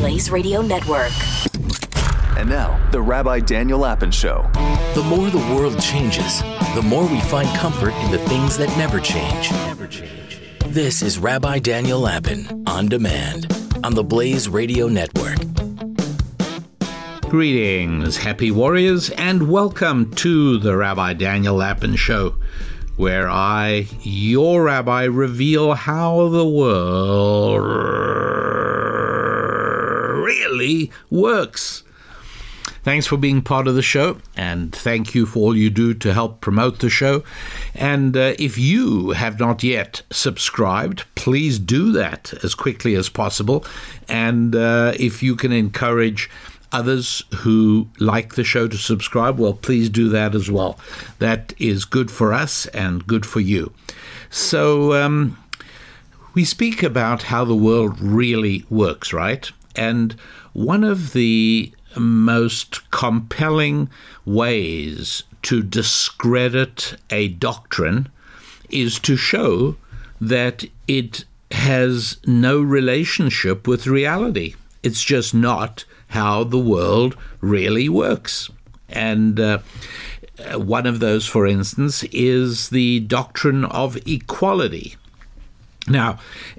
Blaze Radio Network. And now, the Rabbi Daniel Lapin Show. The more the world changes, the more we find comfort in the things that never change. Never change. This is Rabbi Daniel Lapin on demand on the Blaze Radio Network. Greetings, happy warriors, and welcome to the Rabbi Daniel Lapin Show, where I, your rabbi, reveal how the world really works. Thanks for being part of the show, and thank you for all you do to help promote the show. And uh, if you have not yet subscribed, please do that as quickly as possible. And uh, if you can encourage others who like the show to subscribe, well, please do that as well. That is good for us and good for you. So, um, we speak about how the world really works, right? And one of the most compelling ways to discredit a doctrine is to show that it has no relationship with reality. It's just not how the world really works. And uh, one of those, for instance, is the doctrine of equality. Now,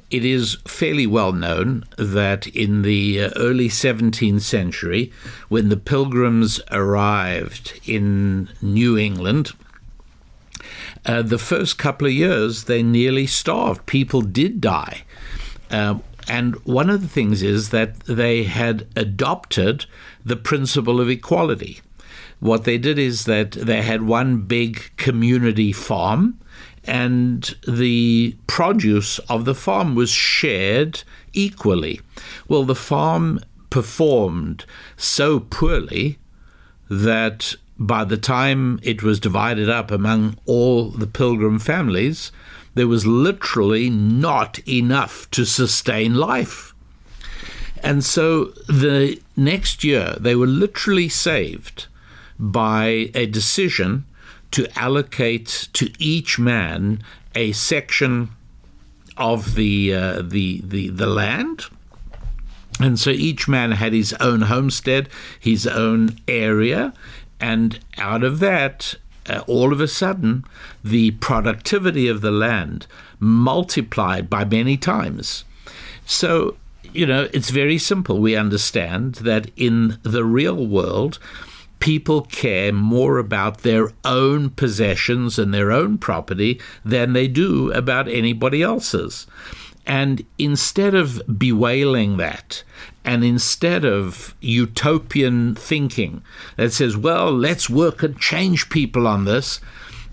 it is fairly well known that in the uh, early 17th century, when the pilgrims arrived in New England, uh, the first couple of years they nearly starved. People did die. Uh, and one of the things is that they had adopted the principle of equality. What they did is that they had one big community farm and the produce of the farm was shared equally. Well, the farm performed so poorly that by the time it was divided up among all the pilgrim families, there was literally not enough to sustain life. And so the next year, they were literally saved by a decision to allocate to each man a section of the uh, the, the the land. And so each man had his own homestead, his own area, and out of that, uh, all of a sudden, the productivity of the land multiplied by many times. So, you know, it's very simple. We understand that in the real world, people care more about their own possessions and their own property than they do about anybody else's. And instead of bewailing that, and instead of utopian thinking that says, well, let's work and change people on this,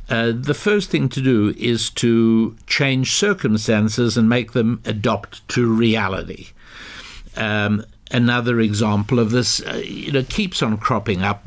uh, the first thing to do is to change circumstances and make them adopt to reality. Um, another example of this, uh, you know, keeps on cropping up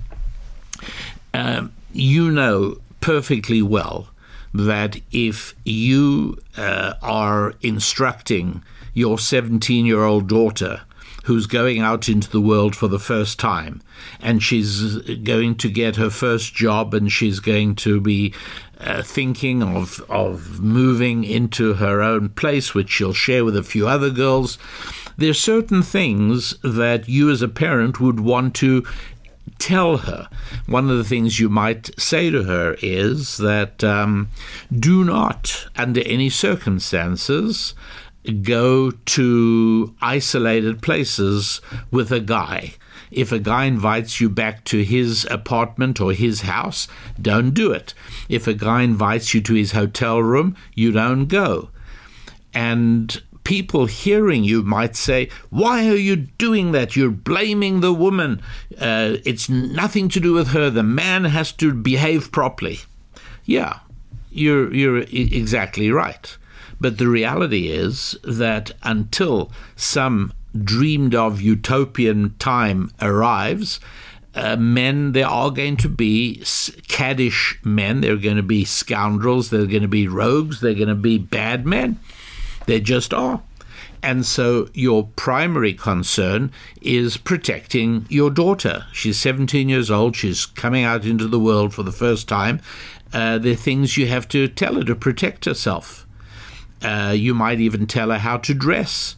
um, you know perfectly well that if you uh, are instructing your 17 year old daughter who's going out into the world for the first time and she's going to get her first job and she's going to be uh, thinking of of moving into her own place which she'll share with a few other girls there's certain things that you as a parent would want to tell her. One of the things you might say to her is that um, do not, under any circumstances, go to isolated places with a guy. If a guy invites you back to his apartment or his house, don't do it. If a guy invites you to his hotel room, you don't go. And people hearing you might say, Why are you doing that? You're blaming the woman. Uh, it's nothing to do with her. The man has to behave properly. Yeah, you're, you're exactly right. But the reality is that until some dreamed of utopian time arrives, uh, men, there are going to be caddish men. They're going to be scoundrels. They're going to be rogues. They're going to be bad men. They just are. And so your primary concern is protecting your daughter. She's 17 years old. She's coming out into the world for the first time. Uh, there are things you have to tell her to protect herself. Uh, you might even tell her how to dress.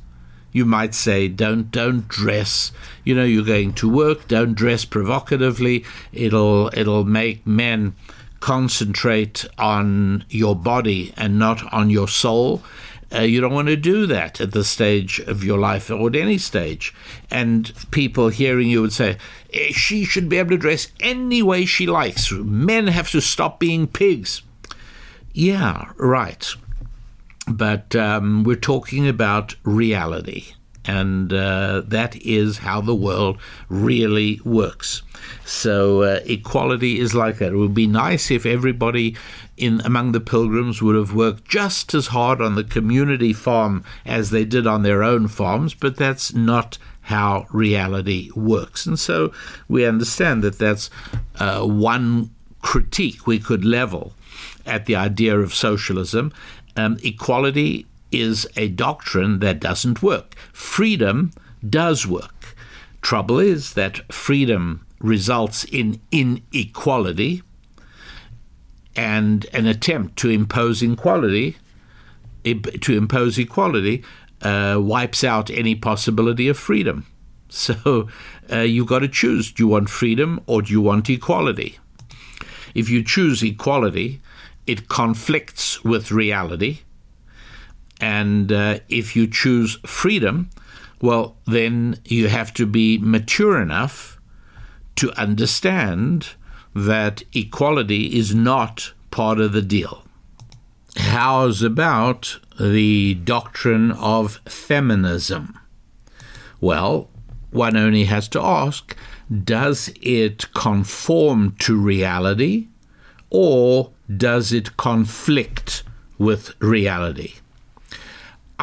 You might say, don't don't dress. You know, you're going to work. Don't dress provocatively. It'll it'll make men concentrate on your body and not on your soul. Uh, you don't want to do that at this stage of your life or at any stage. And people hearing you would say, eh, she should be able to dress any way she likes. Men have to stop being pigs. Yeah, right. But um, we're talking about reality. And uh, that is how the world really works. So uh, equality is like that. It would be nice if everybody in among the pilgrims would have worked just as hard on the community farm as they did on their own farms, but that's not how reality works. And so we understand that that's uh, one critique we could level at the idea of socialism. Um, equality is a doctrine that doesn't work. Freedom does work. Trouble is that freedom results in inequality, and an attempt to impose equality to impose equality uh, wipes out any possibility of freedom. So uh, you've got to choose: do you want freedom or do you want equality? If you choose equality, it conflicts with reality and uh, if you choose freedom, well, then you have to be mature enough to understand that equality is not part of the deal. How's about the doctrine of feminism? Well, one only has to ask does it conform to reality or does it conflict with reality?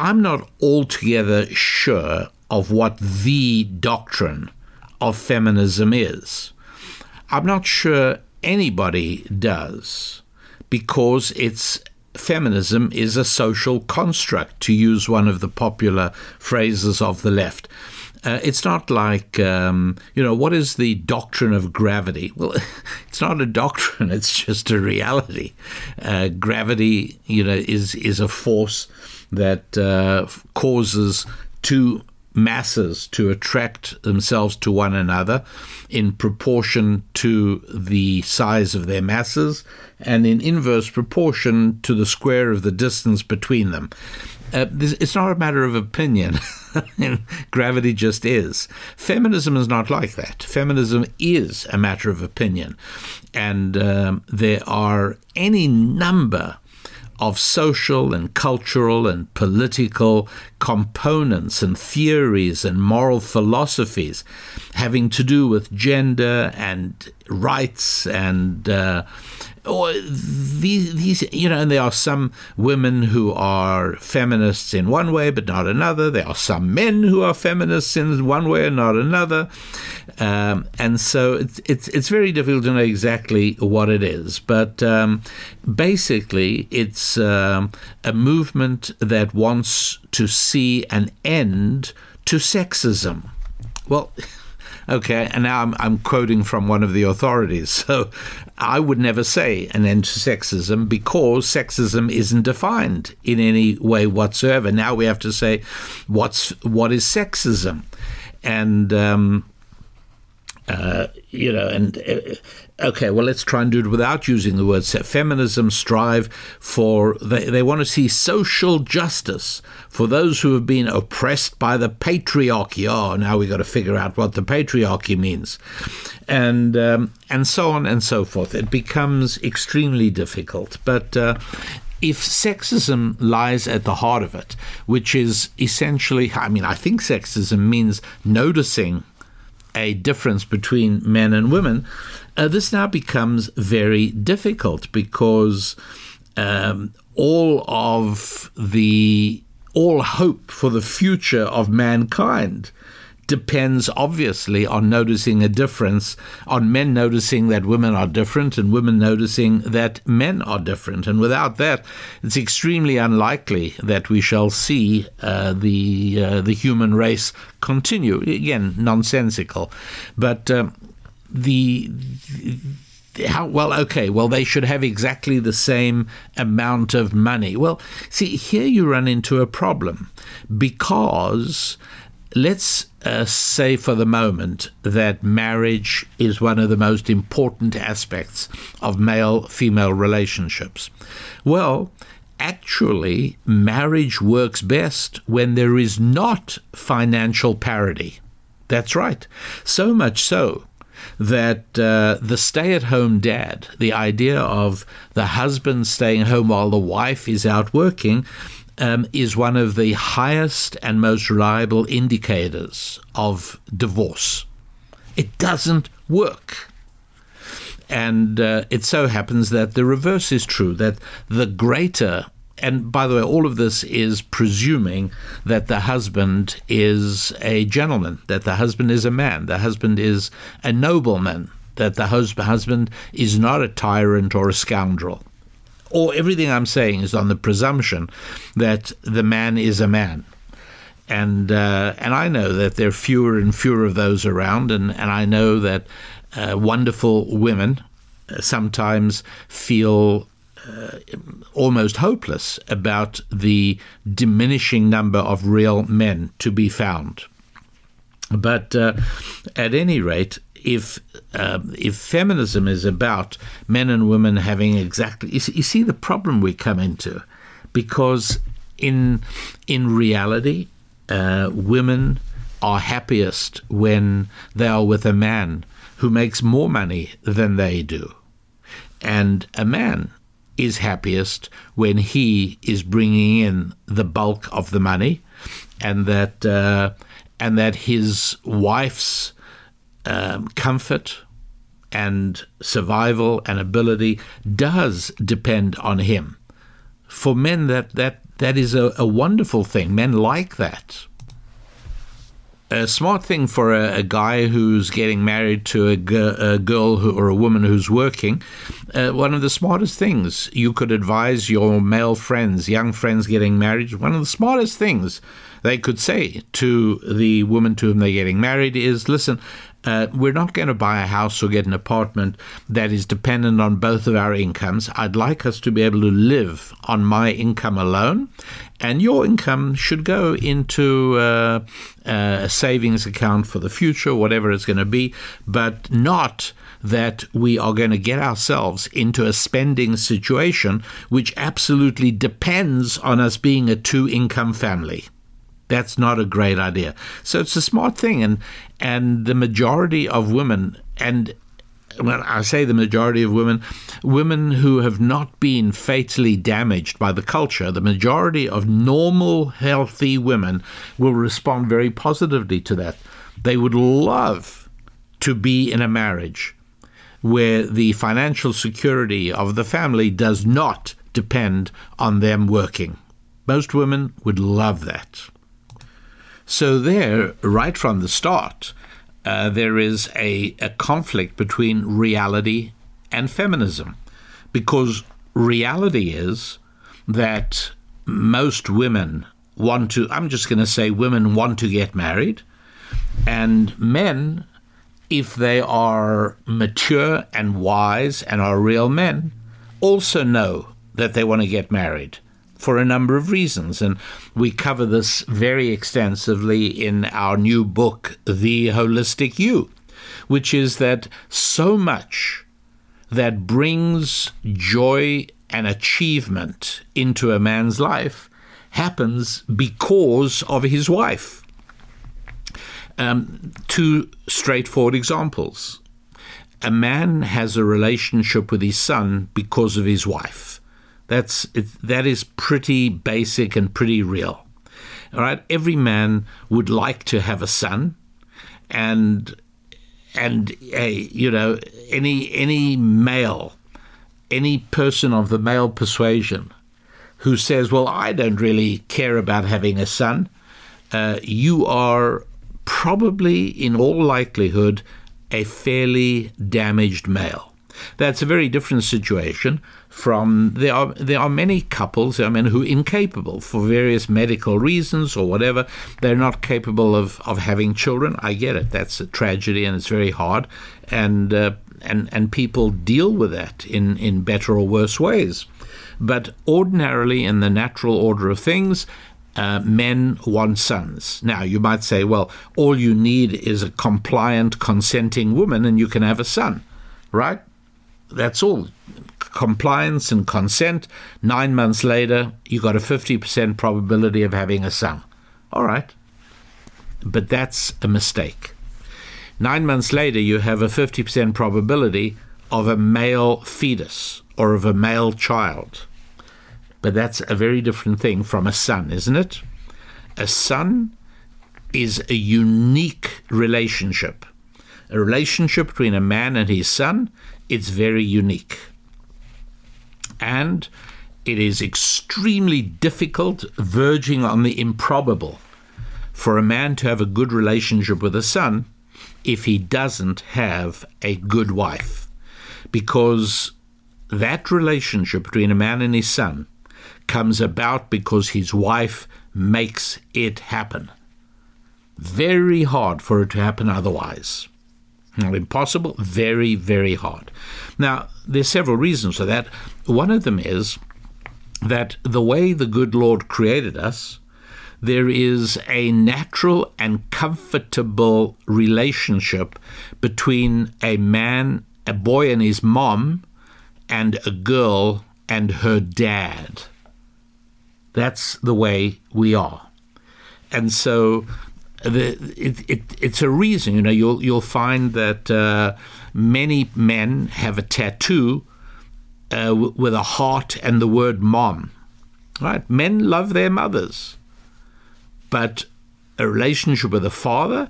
I'm not altogether sure of what the doctrine of feminism is. I'm not sure anybody does because it's feminism is a social construct, to use one of the popular phrases of the left. Uh, it's not like, um, you know, what is the doctrine of gravity? Well, it's not a doctrine, it's just a reality. Uh, gravity, you know, is, is a force that uh, causes two masses to attract themselves to one another in proportion to the size of their masses and in inverse proportion to the square of the distance between them. Uh, this, it's not a matter of opinion. Gravity just is. Feminism is not like that. Feminism is a matter of opinion. And um, there are any number of social and cultural and political components and theories and moral philosophies having to do with gender and rights and uh, or these, these, you know, and there are some women who are feminists in one way but not another. There are some men who are feminists in one way and not another. Um, and so it's, it's, it's very difficult to know exactly what it is. But um, basically, it's um, a movement that wants to see an end to sexism. Well, Okay, and now I'm, I'm quoting from one of the authorities. So I would never say an end to sexism because sexism isn't defined in any way whatsoever. Now we have to say what's what is sexism, and um, uh, you know, and uh, okay, well, let's try and do it without using the word feminism. Strive for they, they want to see social justice for those who have been oppressed by the patriarchy. Oh, now we have got to figure out what the patriarchy means, and um, and so on and so forth. It becomes extremely difficult, but. Uh, if sexism lies at the heart of it, which is essentially, I mean, I think sexism means noticing a difference between men and women, uh, this now becomes very difficult because um, all of the all hope for the future of mankind depends obviously on noticing a difference, on men noticing that women are different and women noticing that men are different. And without that, it's extremely unlikely that we shall see uh, the uh, the human race continue. Again, nonsensical, but. Um, the how well okay well they should have exactly the same amount of money. Well see here you run into a problem because let's uh, say for the moment that marriage is one of the most important aspects of male female relationships. Well actually marriage works best when there is not financial parity. That's right. So much so that uh, the stay at home dad, the idea of the husband staying home while the wife is out working, um, is one of the highest and most reliable indicators of divorce. It doesn't work. And uh, it so happens that the reverse is true, that the greater and by the way, all of this is presuming that the husband is a gentleman, that the husband is a man, the husband is a nobleman, that the husband is not a tyrant or a scoundrel. Or everything I'm saying is on the presumption that the man is a man. And uh, and I know that there are fewer and fewer of those around, and, and I know that uh, wonderful women sometimes feel uh, almost hopeless about the diminishing number of real men to be found. But uh, at any rate, if uh, if feminism is about men and women having exactly, you see, you see the problem we come into, because in in reality, uh, women are happiest when they are with a man who makes more money than they do, and a man is happiest when he is bringing in the bulk of the money, and that uh, and that his wife's um, comfort and survival and ability does depend on him. For men, that that that is a, a wonderful thing. Men like that a smart thing for a, a, guy who's getting married to a, a girl who, or a woman who's working. Uh, one of the smartest things you could advise your male friends, young friends getting married, one of the smartest things they could say to the woman to whom they're getting married is listen, uh, we're not going to buy a house or get an apartment that is dependent on both of our incomes. I'd like us to be able to live on my income alone, and your income should go into uh, uh, a savings account for the future, whatever it's going to be, but not that we are going to get ourselves into a spending situation which absolutely depends on us being a two income family. That's not a great idea. So it's a smart thing, and and the majority of women, and when I say the majority of women, women who have not been fatally damaged by the culture, the majority of normal, healthy women will respond very positively to that. They would love to be in a marriage where the financial security of the family does not depend on them working. Most women would love that. So, there, right from the start, uh, there is a, a conflict between reality and feminism. Because reality is that most women want to, I'm just going to say women want to get married, and men, if they are mature and wise and are real men, also know that they want to get married for a number of reasons. And we cover this very extensively in our new book, The Holistic You, which is that so much that brings joy and achievement into a man's life happens because of his wife. Um, two straightforward examples. A man has a relationship with his son because of his wife. That's it, that is pretty basic and pretty real. All right, every man would like to have a son, and and uh, you know any any male, any person of the male persuasion, who says, "Well, I don't really care about having a son," uh, you are probably, in all likelihood, a fairly damaged male. That's a very different situation from there are there are many couples I mean who are incapable for various medical reasons or whatever they're not capable of of having children I get it that's a tragedy and it's very hard and uh, and, and people deal with that in, in better or worse ways. But ordinarily, in the natural order of things, uh, men want sons. Now, you might say, well, all you need is a compliant, consenting woman and you can have a son, right? That's all. Compliance and consent. Nine months later, you got a 50% probability of having a son. All right. But that's a mistake. Nine months later, you have a 50% probability of a male fetus or of a male child. But that's a very different thing from a son, isn't it? A son is a unique relationship. A relationship between a man and his son, it's very unique. And it is extremely difficult, verging on the improbable, for a man to have a good relationship with a son if he doesn't have a good wife. Because that relationship between a man and his son comes about because his wife makes it happen. Very hard for it to happen otherwise. Not impossible, very, very hard. Now, there's several reasons for that. One of them is that the way the good Lord created us, there is a natural and comfortable relationship between a man, a boy and his mom, and a girl and her dad. That's the way we are. And so the, it, it, it's a reason, you know, you'll, you'll find that uh, many men have a tattoo uh, w- with a heart and the word mom. Right? Men love their mothers. But a relationship with a father,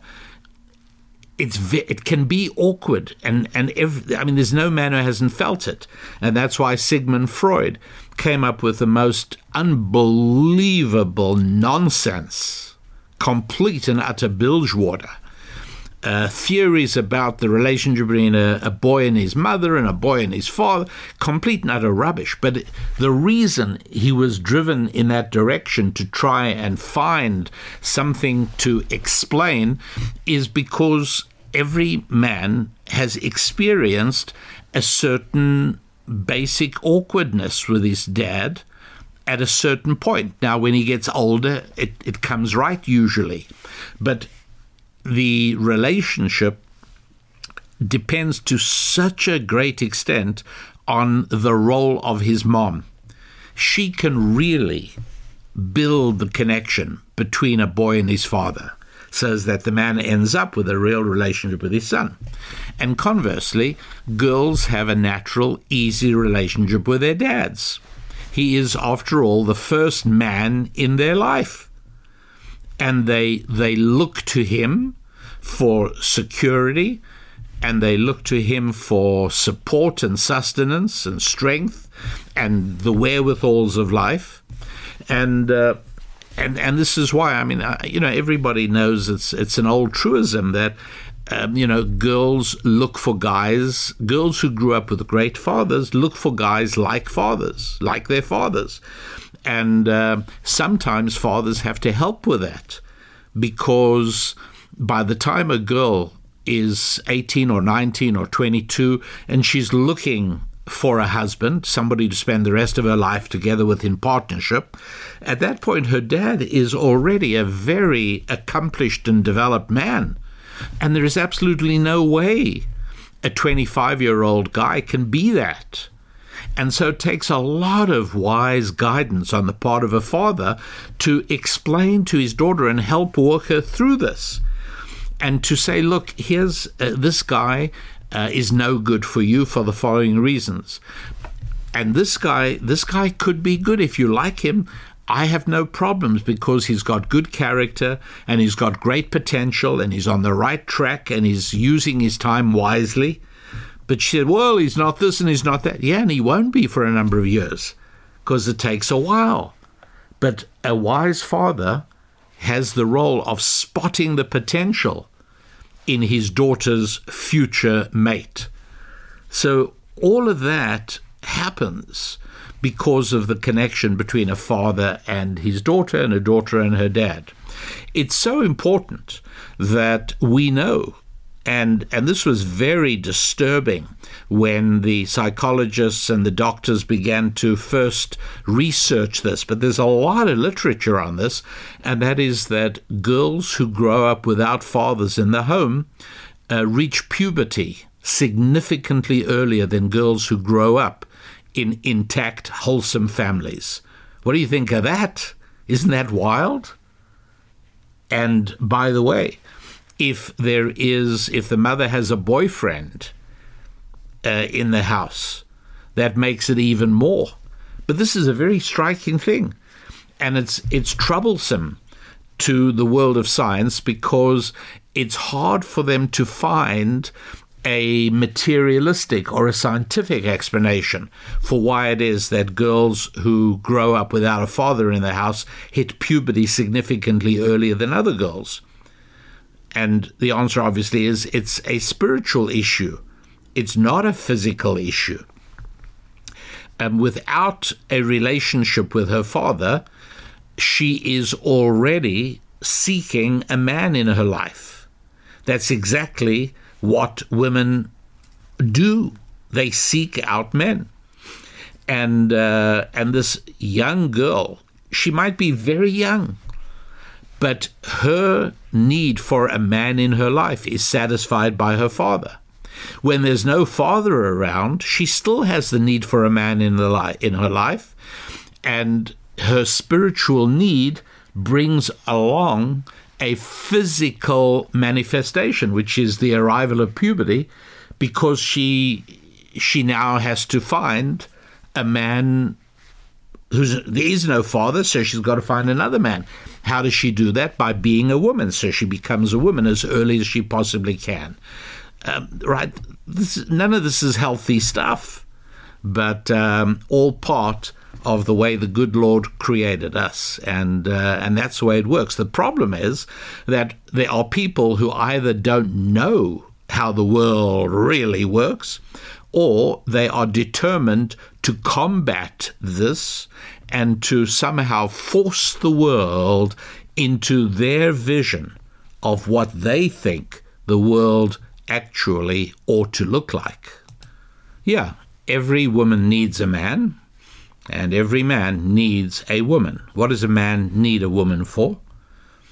it's it can be awkward and and every, I mean there's no man who hasn't felt it and that's why Sigmund Freud came up with the most unbelievable nonsense complete and utter bilgewater uh, theories about the relationship between a, a, boy and his mother and a boy and his father, complete and utter rubbish. But the reason he was driven in that direction to try and find something to explain is because every man has experienced a certain basic awkwardness with his dad at a certain point. Now, when he gets older, it, it comes right usually. But the relationship depends to such a great extent on the role of his mom. She can really build the connection between a boy and his father says that the man ends up with a real relationship with his son. And conversely, girls have a natural, easy relationship with their dads. He is, after all, the first man in their life. And they, they look to him for security and they look to him for support and sustenance and strength and the wherewithals of life. And uh, and and this is why I mean, you know, everybody knows it's it's an old truism that. Um, you know, girls look for guys, girls who grew up with great fathers look for guys like fathers, like their fathers. And uh, sometimes fathers have to help with that because by the time a girl is 18 or 19 or 22 and she's looking for a husband, somebody to spend the rest of her life together with in partnership. At that point, her dad is already a very accomplished and developed man. And there is absolutely no way a 25 year old guy can be that. And so it takes a lot of wise guidance on the part of a father to explain to his daughter and help walk her through this. And to say, look, here's uh, this guy uh, is no good for you for the following reasons. And this guy, this guy could be good if you like him. I have no problems because he's got good character and he's got great potential and he's on the right track and he's using his time wisely. But she said, Well, he's not this and he's not that. Yeah, and he won't be for a number of years because it takes a while. But a wise father has the role of spotting the potential in his daughter's future mate. So all of that happens because of the connection between a father and his daughter and a daughter and her dad. It's so important that we know And, and this was very disturbing when the psychologists and the doctors began to first research this. But there's a lot of literature on this, and that is that girls who grow up without fathers in the home uh, reach puberty significantly earlier than girls who grow up in intact, wholesome families. What do you think of that? Isn't that wild? And by the way, if there is, if the mother has a boyfriend uh, in the house, that makes it even more. But this is a very striking thing, and it's it's troublesome to the world of science because it's hard for them to find a materialistic or a scientific explanation for why it is that girls who grow up without a father in the house hit puberty significantly earlier than other girls. And the answer obviously is it's a spiritual issue. It's not a physical issue. And without a relationship with her father, she is already seeking a man in her life. That's exactly what women do. They seek out men. And uh, and this young girl, she might be very young, but her need for a man in her life is satisfied by her father. When there's no father around, she still has the need for a man in, the li- in her life, and her spiritual need brings along a physical manifestation, which is the arrival of puberty, because she she now has to find a man who's there is no father, so she's got to find another man. How does she do that? By being a woman. So she becomes a woman as early as she possibly can. Um, right? This, none of this is healthy stuff, but um, all part of the way the good Lord created us, and uh, and that's the way it works. The problem is that there are people who either don't know how the world really works, or they are determined to combat this and to somehow force the world into their vision of what they think the world actually ought to look like. Yeah, every woman needs a man, and every man needs a woman. What does a man need a woman for?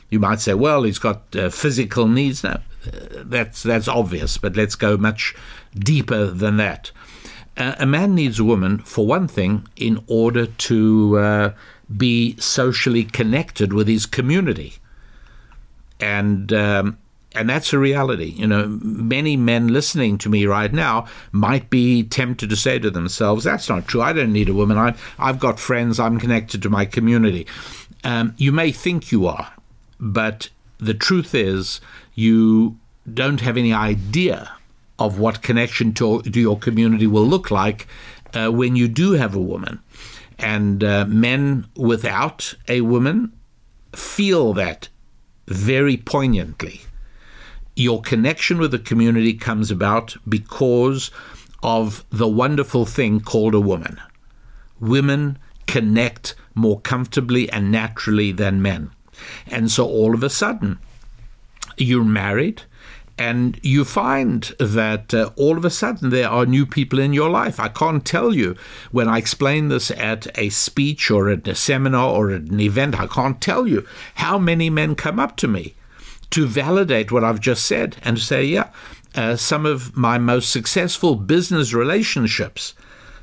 You might say, well, he's got uh, physical needs. No, uh, that's that's obvious, but let's go much deeper than that a man needs a woman, for one thing, in order to uh, be socially connected with his community. And um, and that's a reality. You know, many men listening to me right now might be tempted to say to themselves, "That's not true. I don't need a woman. I, I've got friends. I'm connected to my community." Um, you may think you are, but the truth is, you don't have any idea of what connection to, to your community will look like uh, when you do have a woman. And uh, men without a woman feel that very poignantly. Your connection with the community comes about because of the wonderful thing called a woman. Women connect more comfortably and naturally than men. And so all of a sudden, you're married, and you find that uh, all of a sudden there are new people in your life. I can't tell you when I explain this at a speech or at a seminar or at an event, I can't tell you how many men come up to me to validate what I've just said and to say, yeah, uh, some of my most successful business relationships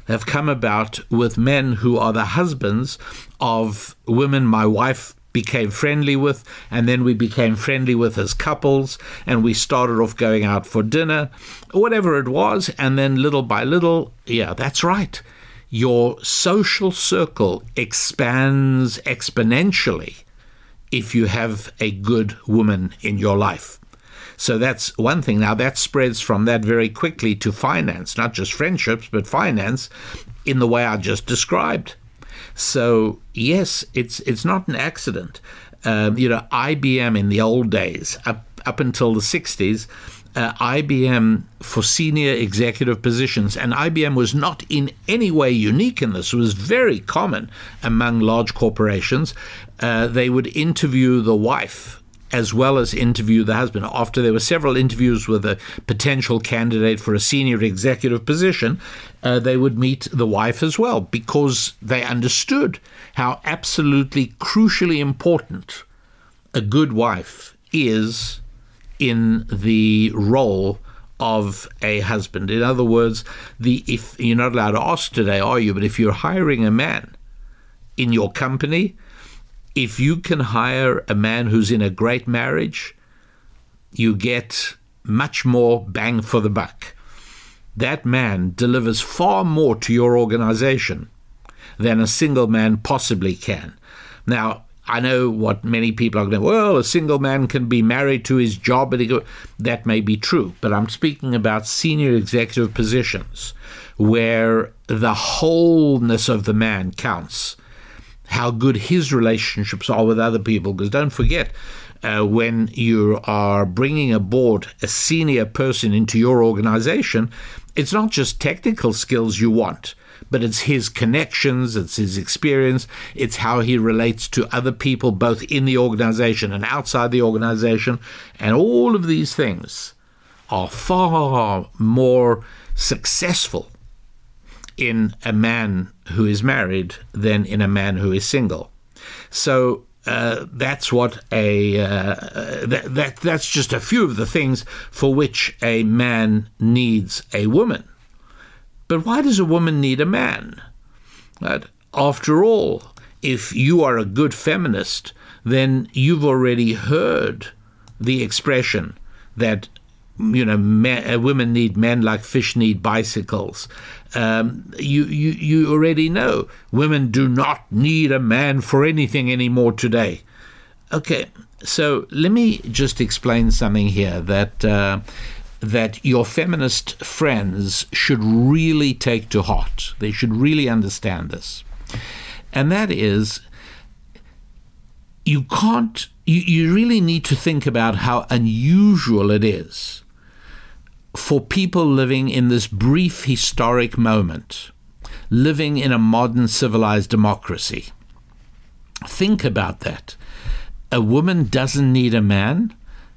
have come about with men who are the husbands of women my wife became friendly with, and then we became friendly with as couples, and we started off going out for dinner, whatever it was, and then little by little, yeah, that's right. Your social circle expands exponentially if you have a good woman in your life. So that's one thing. Now, that spreads from that very quickly to finance, not just friendships, but finance in the way I just described. So yes, it's it's not an accident. Um, you know, IBM in the old days, up up until the '60s, uh, IBM for senior executive positions, and IBM was not in any way unique in this. It was very common among large corporations. Uh, they would interview the wife as well as interview the husband. After there were several interviews with a potential candidate for a senior executive position, uh, they would meet the wife as well because they understood how absolutely crucially important a good wife is in the role of a husband. In other words, the if you're not allowed to ask today, are you? But if you're hiring a man in your company, if you can hire a man who's in a great marriage, you get much more bang for the buck. That man delivers far more to your organization than a single man possibly can. Now, I know what many people are going, to, well, a single man can be married to his job. That may be true, but I'm speaking about senior executive positions where the wholeness of the man counts, how good his relationships are with other people. Because don't forget, uh, when you are bringing aboard a senior person into your organization, it's not just technical skills you want but it's his connections, it's his experience, it's how he relates to other people, both in the organization and outside the organization. And all of these things are far more successful in a man who is married than in a man who is single. So uh, that's what a uh, that, that that's just a few of the things for which a man needs a woman. But why does a woman need a man? But after all, if you are a good feminist, then you've already heard the expression that you know men, uh, women need men like fish need bicycles. Um, you, you you already know women do not need a man for anything anymore today. Okay, so let me just explain something here that. Uh, that your feminist friends should really take to heart. They should really understand this. And that is, you can't, you, you really need to think about how unusual it is for people living in this brief historic moment, living in a modern civilized democracy. Think about that. A woman doesn't need a man?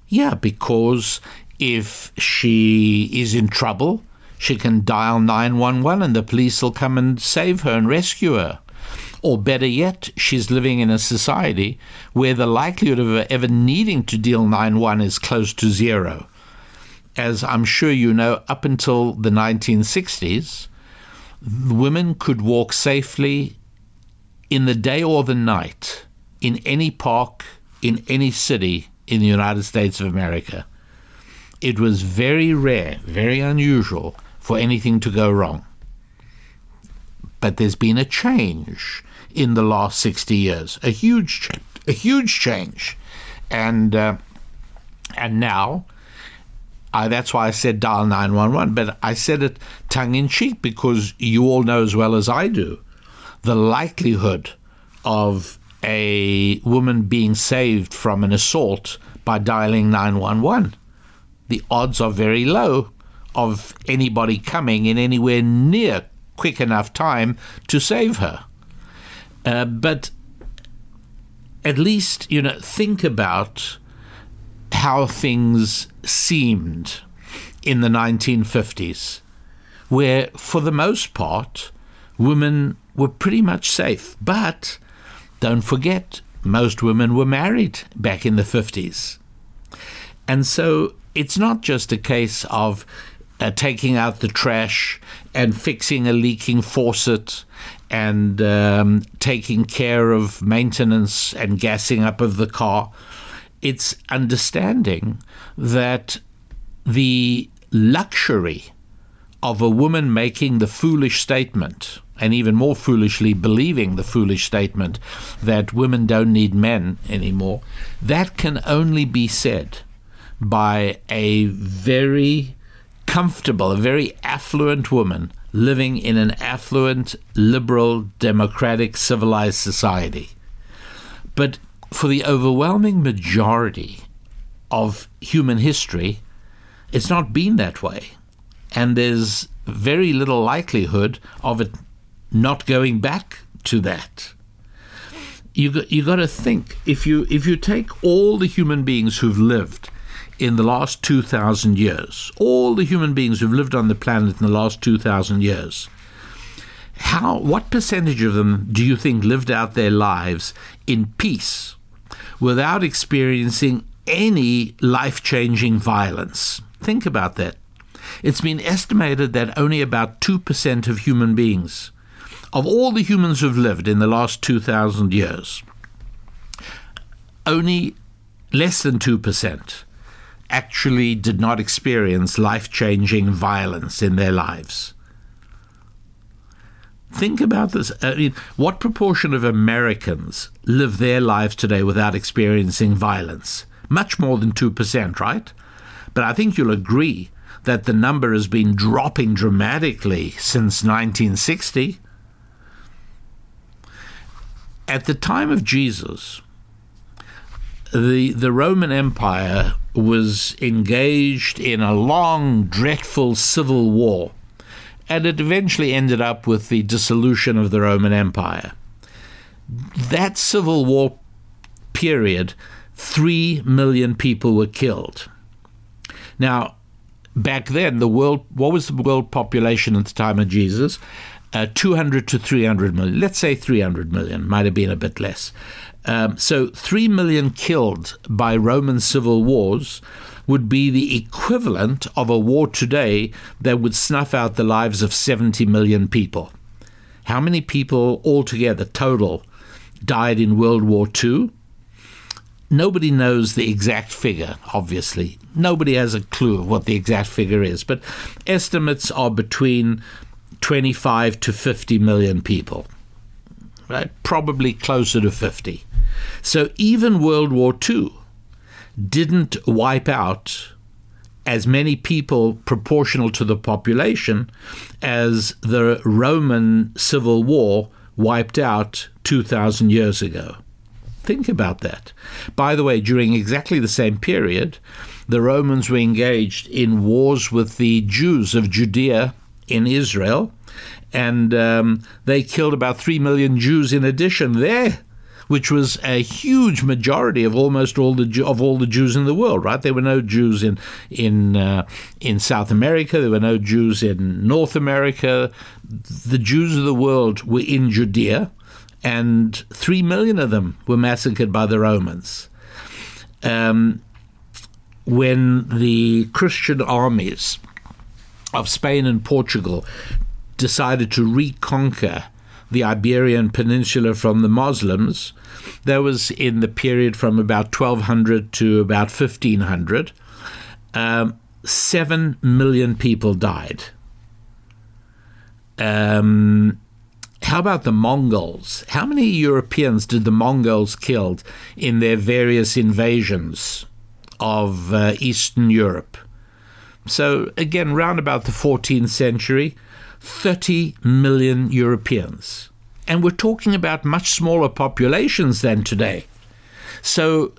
Yeah, because if she is in trouble, she can dial 911 and the police will come and save her and rescue her. Or better yet, she's living in a society where the likelihood of her ever needing to deal 911 is close to zero. As I'm sure you know, up until the 1960s, women could walk safely in the day or the night in any park in any city in the United States of America it was very rare, very unusual for anything to go wrong. But there's been a change in the last 60 years, a huge, a huge change, and uh, and now. Uh, that's why I said dial 911, but I said it tongue in cheek because you all know as well as I do the likelihood of a woman being saved from an assault by dialing 911 the odds are very low of anybody coming in anywhere near quick enough time to save her. Uh, but at least, you know, think about how things seemed in the 1950s, where for the most part, women were pretty much safe. But don't forget, most women were married back in the 50s. And so it's not just a case of uh, taking out the trash and fixing a leaking faucet and um, taking care of maintenance and gassing up of the car. It's understanding that the luxury of a woman making the foolish statement, and even more foolishly believing the foolish statement that women don't need men anymore, that can only be said by a very comfortable, a very affluent woman living in an affluent, liberal, democratic, civilized society. But for the overwhelming majority of human history, it's not been that way. And there's very little likelihood of it not going back to that. you got, you got to think if you if you take all the human beings who've lived in the last 2000 years all the human beings who've lived on the planet in the last 2000 years how what percentage of them do you think lived out their lives in peace without experiencing any life-changing violence. Think about that. It's been estimated that only about 2% of human beings of all the humans who've lived in the last 2000 years only less than 2% actually did not experience life-changing violence in their lives think about this. Uh, I mean, what proportion of Americans live their lives today without experiencing violence? Much more than 2% right? But I think you'll agree that the number has been dropping dramatically since 1960 at the time of Jesus the the Roman Empire was engaged in a long dreadful civil war and it eventually ended up with the dissolution of the Roman Empire. That civil war period 3 million people were killed. Now back then the world what was the world population at the time of Jesus? Uh, 200 to 300 million. Let's say 300 million. Might have been a bit less. Um, so 3 million killed by Roman civil wars would be the equivalent of a war today that would snuff out the lives of 70 million people. How many people altogether total died in World War II nobody knows the exact figure obviously. Nobody has a clue of what the exact figure is but estimates are between 25 to 50 million people right? Probably closer to 50 so even World War II didn't wipe out as many people proportional to the population as the Roman Civil War wiped out 2000 years ago. Think about that. By the way during exactly the same period the Romans were engaged in wars with the Jews of Judea in Israel and um, they killed about 3 million Jews in addition. There which was a huge majority of almost all the of all the Jews in the world right? There were no Jews in in uh, in South America. There were no Jews in North America. The Jews of the world were in Judea and 3 million of them were massacred by the Romans. Um, when the Christian armies of Spain and Portugal decided to reconquer the Iberian Peninsula from the Muslims. That was in the period from about 1200 to about 1500 um, 7 million people died. Um, how about the Mongols? How many Europeans did the Mongols kill in their various invasions of uh, Eastern Europe? So again round about the 14th century 30 million Europeans. And we're talking about much smaller populations than today. So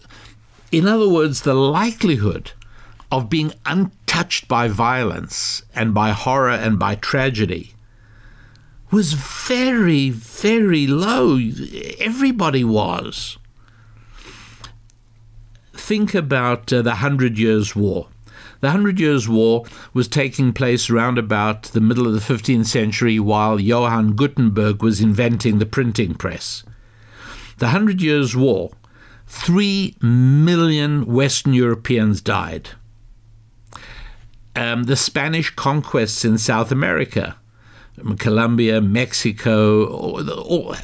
in other words the likelihood of being untouched by violence and by horror and by tragedy was very very low. Everybody was. Think about uh, the hundred years war the hundred years war was taking place around about the middle of the 15th century while Johann Gutenberg was inventing the printing press. The hundred years war three million Western Europeans died. Um, the Spanish conquests in South America Colombia Mexico the, or,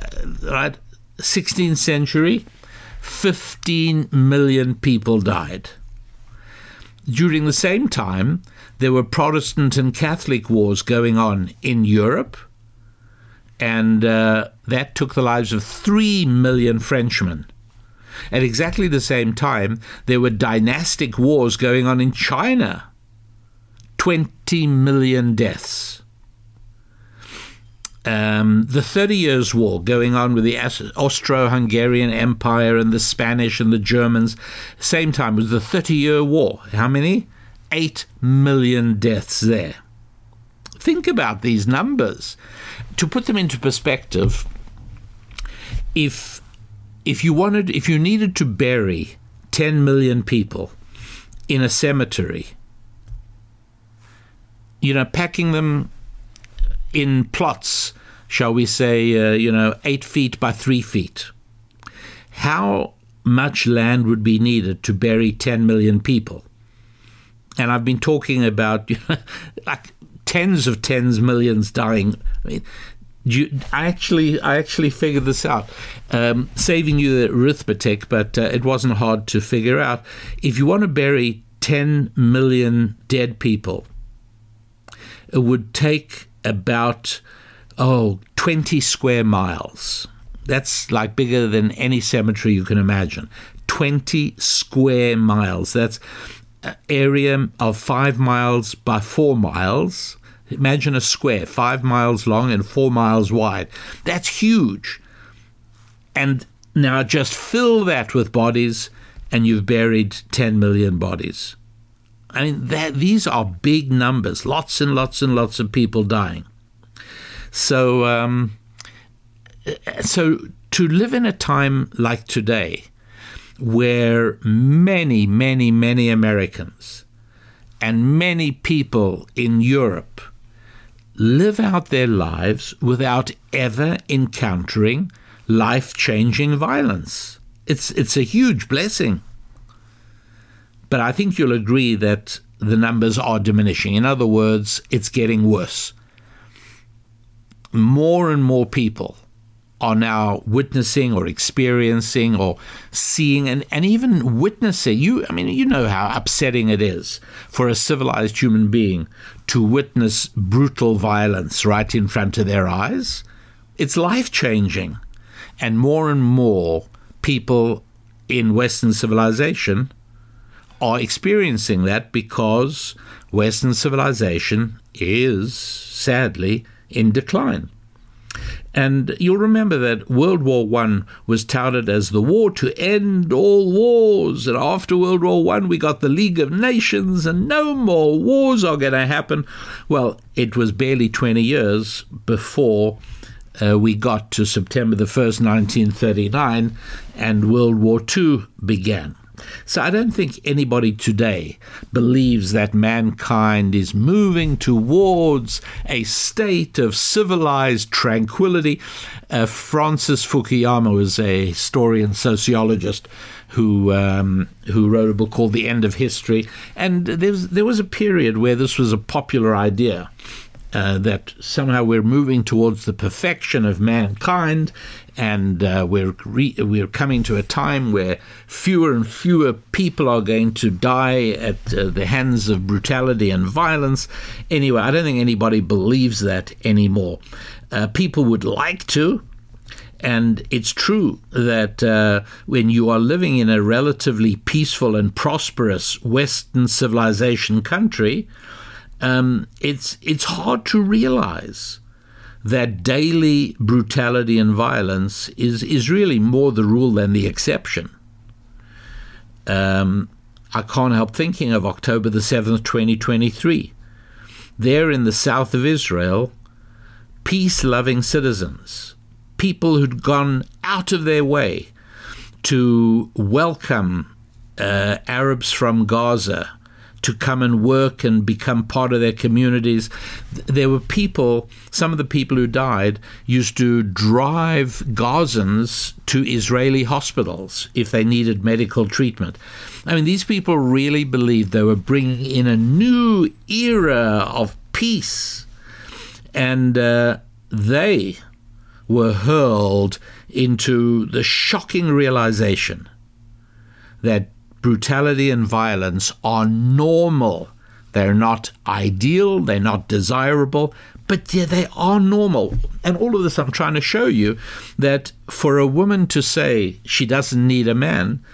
right 16th century 15 million people died during the same time there were Protestant and Catholic wars going on in Europe and uh, that took the lives of 3 million Frenchmen. At exactly the same time there were dynastic wars going on in China. 20 million deaths um, the Thirty Years' War going on with the Austro-Hungarian Empire and the Spanish and the Germans, same time was the Thirty-Year War. How many? Eight million deaths there. Think about these numbers. To put them into perspective, if if you wanted, if you needed to bury 10 million people in a cemetery, you know, packing them in plots, shall we say, uh, you know, eight feet by three feet, how much land would be needed to bury 10 million people? And I've been talking about you know, like tens of tens millions dying. I mean, you, I actually, I actually figured this out, um, saving you the arithmetic, but uh, it wasn't hard to figure out. If you want to bury 10 million dead people, it would take about oh 20 square miles. That's like bigger than any cemetery you can imagine. 20 square miles. That's an area of five miles by four miles Imagine a square, five miles long and four miles wide. That's huge. And now just fill that with bodies, and you've buried 10 million bodies. I mean, these are big numbers, lots and lots and lots of people dying. So, um, so to live in a time like today, where many, many, many Americans and many people in Europe live out their lives without ever encountering life changing violence. It's, it's a huge blessing. But I think you'll agree that the numbers are diminishing. In other words, it's getting worse. More and more people are now witnessing or experiencing or seeing and, and even witnessing you i mean you know how upsetting it is for a civilized human being to witness brutal violence right in front of their eyes it's life changing and more and more people in western civilization are experiencing that because western civilization is sadly in decline and you'll remember that World War One was touted as the war to end all wars. And after World War One, we got the League of Nations, and no more wars are going to happen. Well, it was barely 20 years before uh, we got to September the 1st, 1939, and World War II began. So I don't think anybody today believes that mankind is moving towards a state of civilized tranquility. Uh, Francis Fukuyama was a historian sociologist who um, who wrote a book called The End of History, and there was, there was a period where this was a popular idea. Uh, that somehow we're moving towards the perfection of mankind, and uh, we're re- we're coming to a time where fewer and fewer people are going to die at uh, the hands of brutality and violence. Anyway, I don't think anybody believes that anymore. Uh, people would like to. And it's true that uh, when you are living in a relatively peaceful and prosperous Western civilization country, um, it's it's hard to realize that daily brutality and violence is, is really more the rule than the exception. Um, I can't help thinking of October the 7th, 2023. There in the south of Israel, peace loving citizens, people who'd gone out of their way to welcome uh, Arabs from Gaza to come and work and become part of their communities. There were people, some of the people who died used to drive Gazans to Israeli hospitals if they needed medical treatment. I mean, these people really believed they were bringing in a new era of peace. And uh, they were hurled into the shocking realization that brutality and violence are normal. They're not ideal, they're not desirable, but yeah, they are normal. And all of this, I'm trying to show you that for a woman to say she doesn't need a man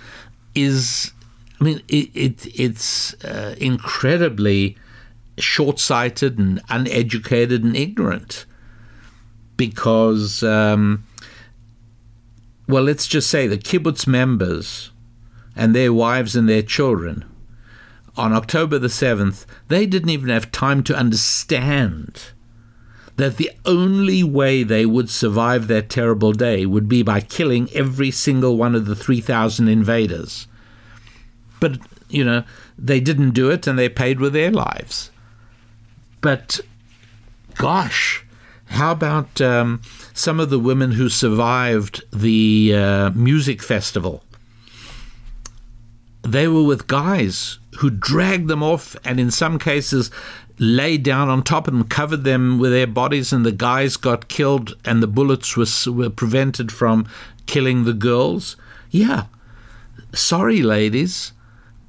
is, I mean, it, it it's uh, incredibly short sighted and uneducated and ignorant because, um, well, let's just say the kibbutz members and their wives and their children on October the 7th, they didn't even have time to understand that the only way they would survive that terrible day would be by killing every single one of the 3,000 invaders. But, you know, they didn't do it and they paid with their lives. But, gosh, how about um, some of the women who survived the uh, music festival? They were with guys who dragged them off and, in some cases, laid down on top of them, covered them with their bodies, and the guys got killed, and the bullets was, were prevented from killing the girls. Yeah, sorry, ladies,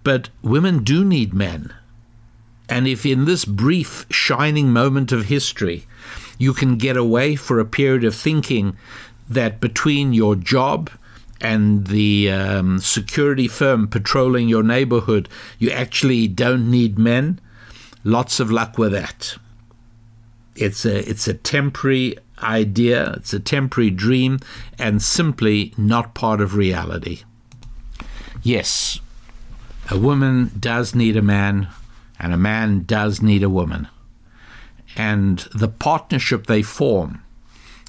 but women do need men. And if in this brief, shining moment of history, you can get away for a period of thinking that between your job and the um, security firm patrolling your neighborhood, you actually don't need men, lots of luck with that. It's a, it's a temporary idea, it's a temporary dream, and simply not part of reality. Yes, a woman does need a man, and a man does need a woman. And the partnership they form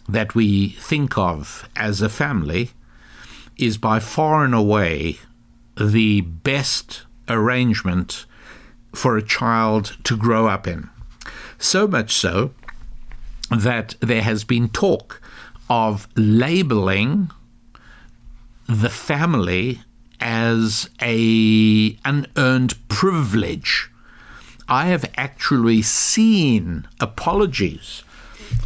that we think of as a family is by far and away the best arrangement for a child to grow up in. So much so that there has been talk of labeling the family as a unearned privilege. I have actually seen apologies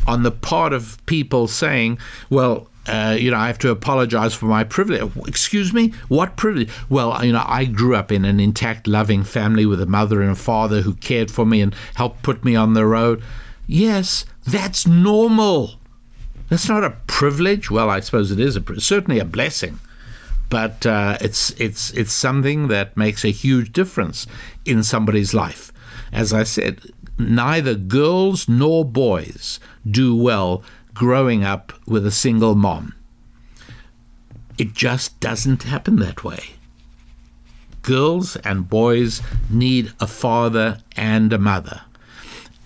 on the part of people saying, well, uh, you know, I have to apologize for my privilege. Excuse me? What privilege? Well, you know, I grew up in an intact, loving family with a mother and a father who cared for me and helped put me on the road. Yes, that's normal. That's not a privilege. Well, I suppose it is a, certainly a blessing, but uh, it's it's it's something that makes a huge difference in somebody's life. As I said, neither girls nor boys do well growing up with a single mom. It just doesn't happen that way. Girls and boys need a father and a mother,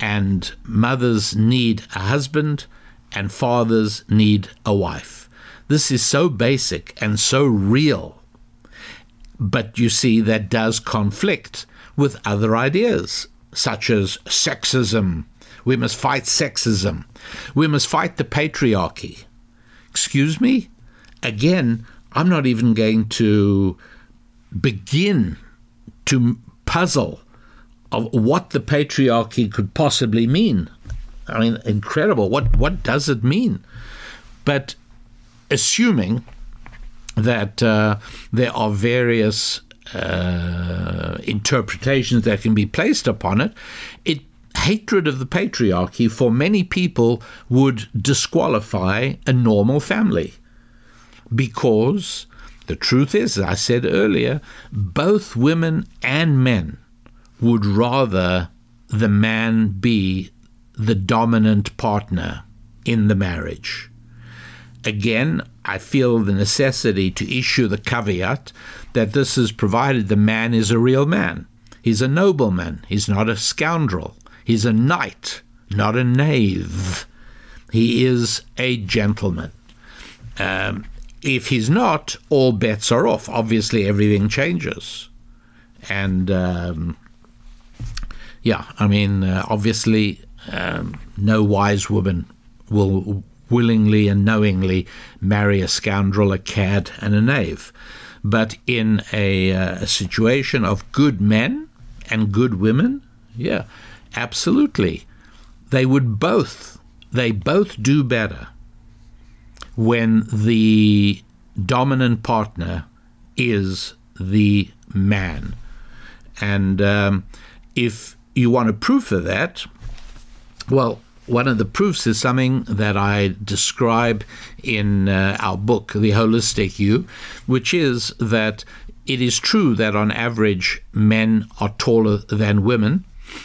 and mothers need a husband, and fathers need a wife. This is so basic and so real. But you see, that does conflict with other ideas, such as sexism we must fight sexism. We must fight the patriarchy. Excuse me? Again, I'm not even going to begin to puzzle of what the patriarchy could possibly mean. I mean, incredible. What what does it mean? But assuming that uh, there are various uh, interpretations that can be placed upon it, it hatred of the patriarchy for many people would disqualify a normal family. Because the truth is, as I said earlier, both women and men would rather the man be the dominant partner in the marriage. Again, I feel the necessity to issue the caveat that this is provided the man is a real man. He's a nobleman, he's not a scoundrel. He's a knight, not a knave. He is a gentleman. Um, if he's not, all bets are off. Obviously, everything changes. And um, yeah, I mean, uh, obviously, um, no wise woman will willingly and knowingly marry a scoundrel, a cad, and a knave. But in a, uh, a situation of good men and good women, yeah, Absolutely. They would both, they both do better when the dominant partner is the man. And um, if you want a proof of that, well, one of the proofs is something that I describe in uh, our book, The Holistic You, which is that it is true that on average men are taller than women.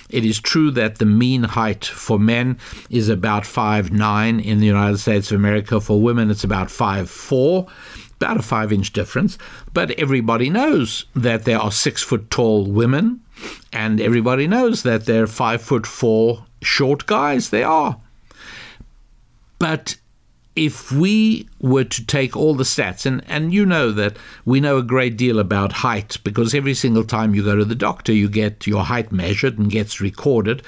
It is true that the mean height for men is about five nine in the United States of America. For women, it's about five four, about a five inch difference. But everybody knows that there are six foot tall women, and everybody knows that there are five foot four short guys. They are. But if we were to take all the stats, and, and you know that we know a great deal about height because every single time you go to the doctor, you get your height measured and gets recorded.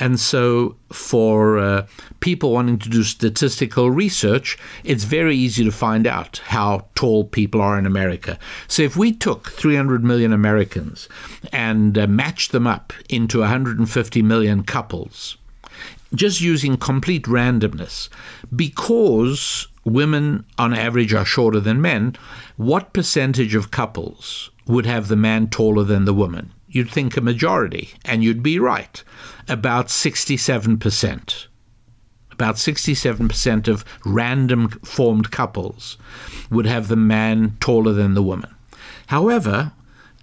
And so, for uh, people wanting to do statistical research, it's very easy to find out how tall people are in America. So, if we took 300 million Americans and uh, matched them up into 150 million couples, just using complete randomness, because women on average are shorter than men, what percentage of couples would have the man taller than the woman? You'd think a majority, and you'd be right. About 67%. About 67% of random formed couples would have the man taller than the woman. However,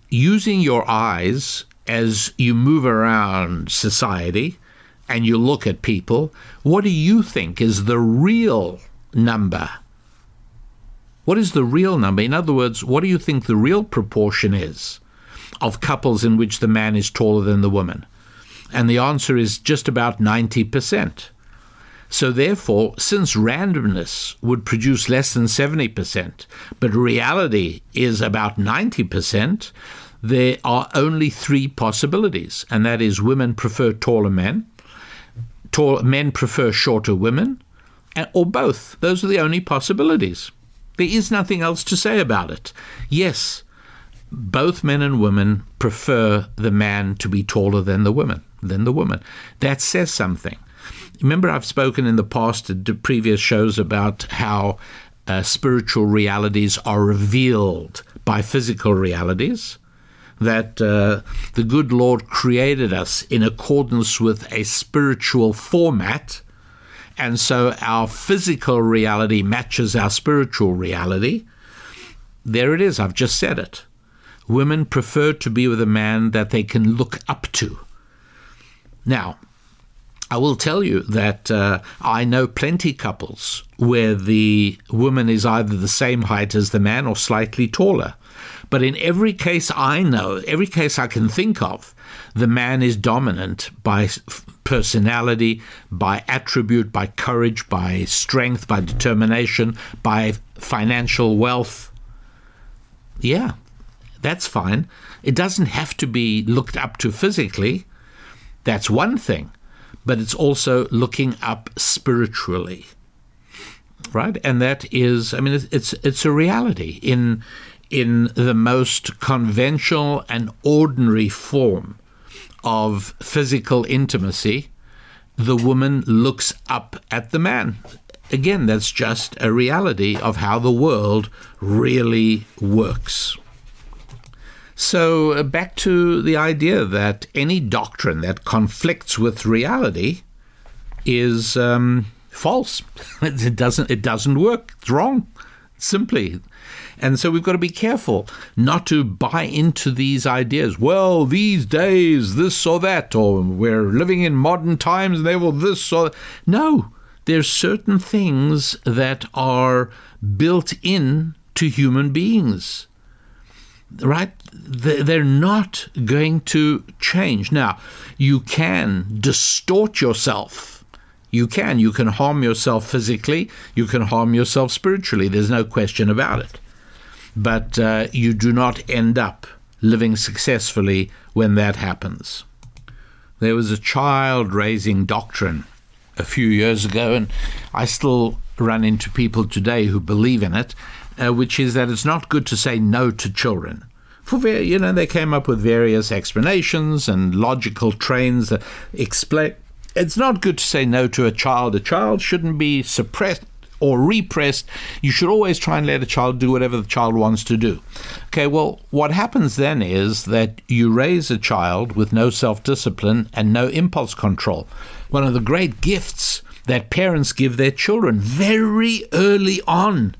using your eyes as you move around society and you look at people, what do you think is the real number? What is the real number? In other words, what do you think the real proportion is of couples in which the man is taller than the woman? And the answer is just about 90%. So, therefore, since randomness would produce less than 70%, but reality is about 90%, there are only three possibilities, and that is women prefer taller men, tall, men prefer shorter women, or both. Those are the only possibilities. There is nothing else to say about it. Yes, both men and women prefer the man to be taller than the woman, than the woman. That says something. Remember, I've spoken in the past at previous shows about how uh, spiritual realities are revealed by physical realities. That uh, the good Lord created us in accordance with a spiritual format, and so our physical reality matches our spiritual reality. There it is, I've just said it women prefer to be with a man that they can look up to. Now, I will tell you that uh, I know plenty couples where the woman is either the same height as the man or slightly taller. But in every case I know, every case I can think of, the man is dominant by personality, by attribute, by courage, by strength, by determination, by financial wealth. Yeah, that's fine. It doesn't have to be looked up to physically. That's one thing. But it's also looking up spiritually. Right? And that is I mean it's it's, it's a reality in in the most conventional and ordinary form of physical intimacy, the woman looks up at the man. Again, that's just a reality of how the world really works. So, uh, back to the idea that any doctrine that conflicts with reality is um, false. it doesn't. It doesn't work. It's wrong. Simply. And so we've got to be careful not to buy into these ideas. Well, these days, this or that, or we're living in modern times and they will this or no. There's certain things that are built in to human beings right? They're not going to change. Now, you can distort yourself. You can. You can harm yourself physically. You can harm yourself spiritually. There's no question about it. But uh, you do not end up living successfully when that happens. There was a child raising doctrine a few years ago, and I still run into people today who believe in it uh, which is that it's not good to say no to children. For you know, they came up with various explanations and logical trains that explain. It's not good to say no to a child. A child shouldn't be suppressed or repressed. You should always try and let a child do whatever the child wants to do. Okay, well, what happens then is that you raise a child with no self discipline and no impulse control. One of the great gifts that parents give their children very early on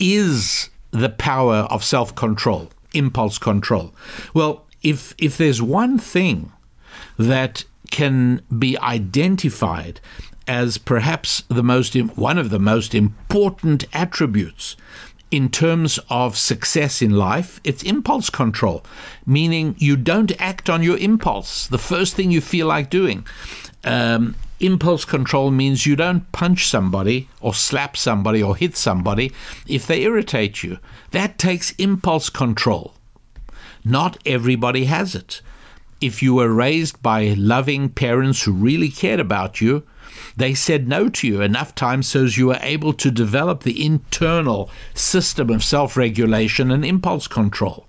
is the power of self control, impulse control. Well, if, if there's one thing that can be identified as perhaps the most one of the most important attributes in terms of success in life, it's impulse control, meaning you don't act on your impulse, the first thing you feel like doing. Um, impulse control means you don't punch somebody or slap somebody or hit somebody if they irritate you. That takes impulse control. Not everybody has it. If you were raised by loving parents who really cared about you, they said no to you enough times so as you were able to develop the internal system of self regulation and impulse control.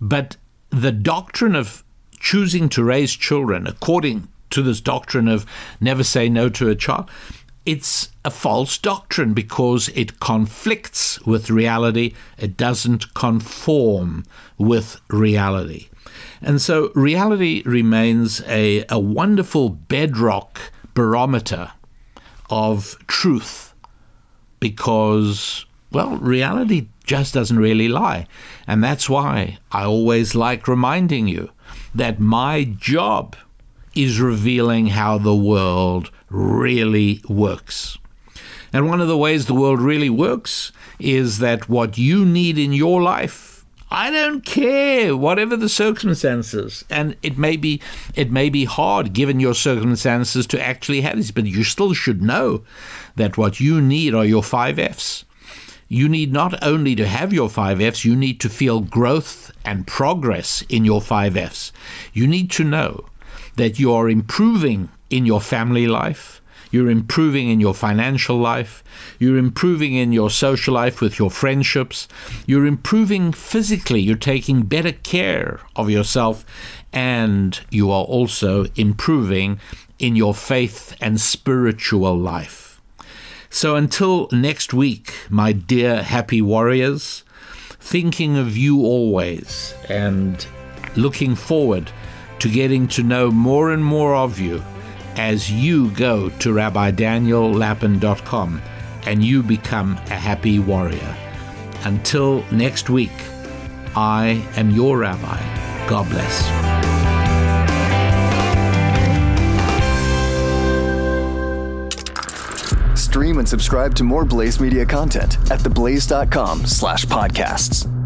But the doctrine of choosing to raise children according to this doctrine of never say no to a child, it's a false doctrine because it conflicts with reality. It doesn't conform with reality. And so reality remains a, a wonderful bedrock barometer of truth because, well, reality just doesn't really lie. And that's why I always like reminding you that my job is revealing how the world really works. And one of the ways the world really works is that what you need in your life I don't care, whatever the circumstances. And it may be it may be hard given your circumstances to actually have this, but you still should know that what you need are your five F's. You need not only to have your five F's, you need to feel growth and progress in your five F's. You need to know that you are improving in your family life you're improving in your financial life. You're improving in your social life with your friendships. You're improving physically. You're taking better care of yourself. And you are also improving in your faith and spiritual life. So until next week, my dear happy warriors, thinking of you always and looking forward to getting to know more and more of you as you go to rabbidaniellapin.com and you become a happy warrior. Until next week, I am your rabbi. God bless. Stream and subscribe to more Blaze Media content at theblaze.com slash podcasts.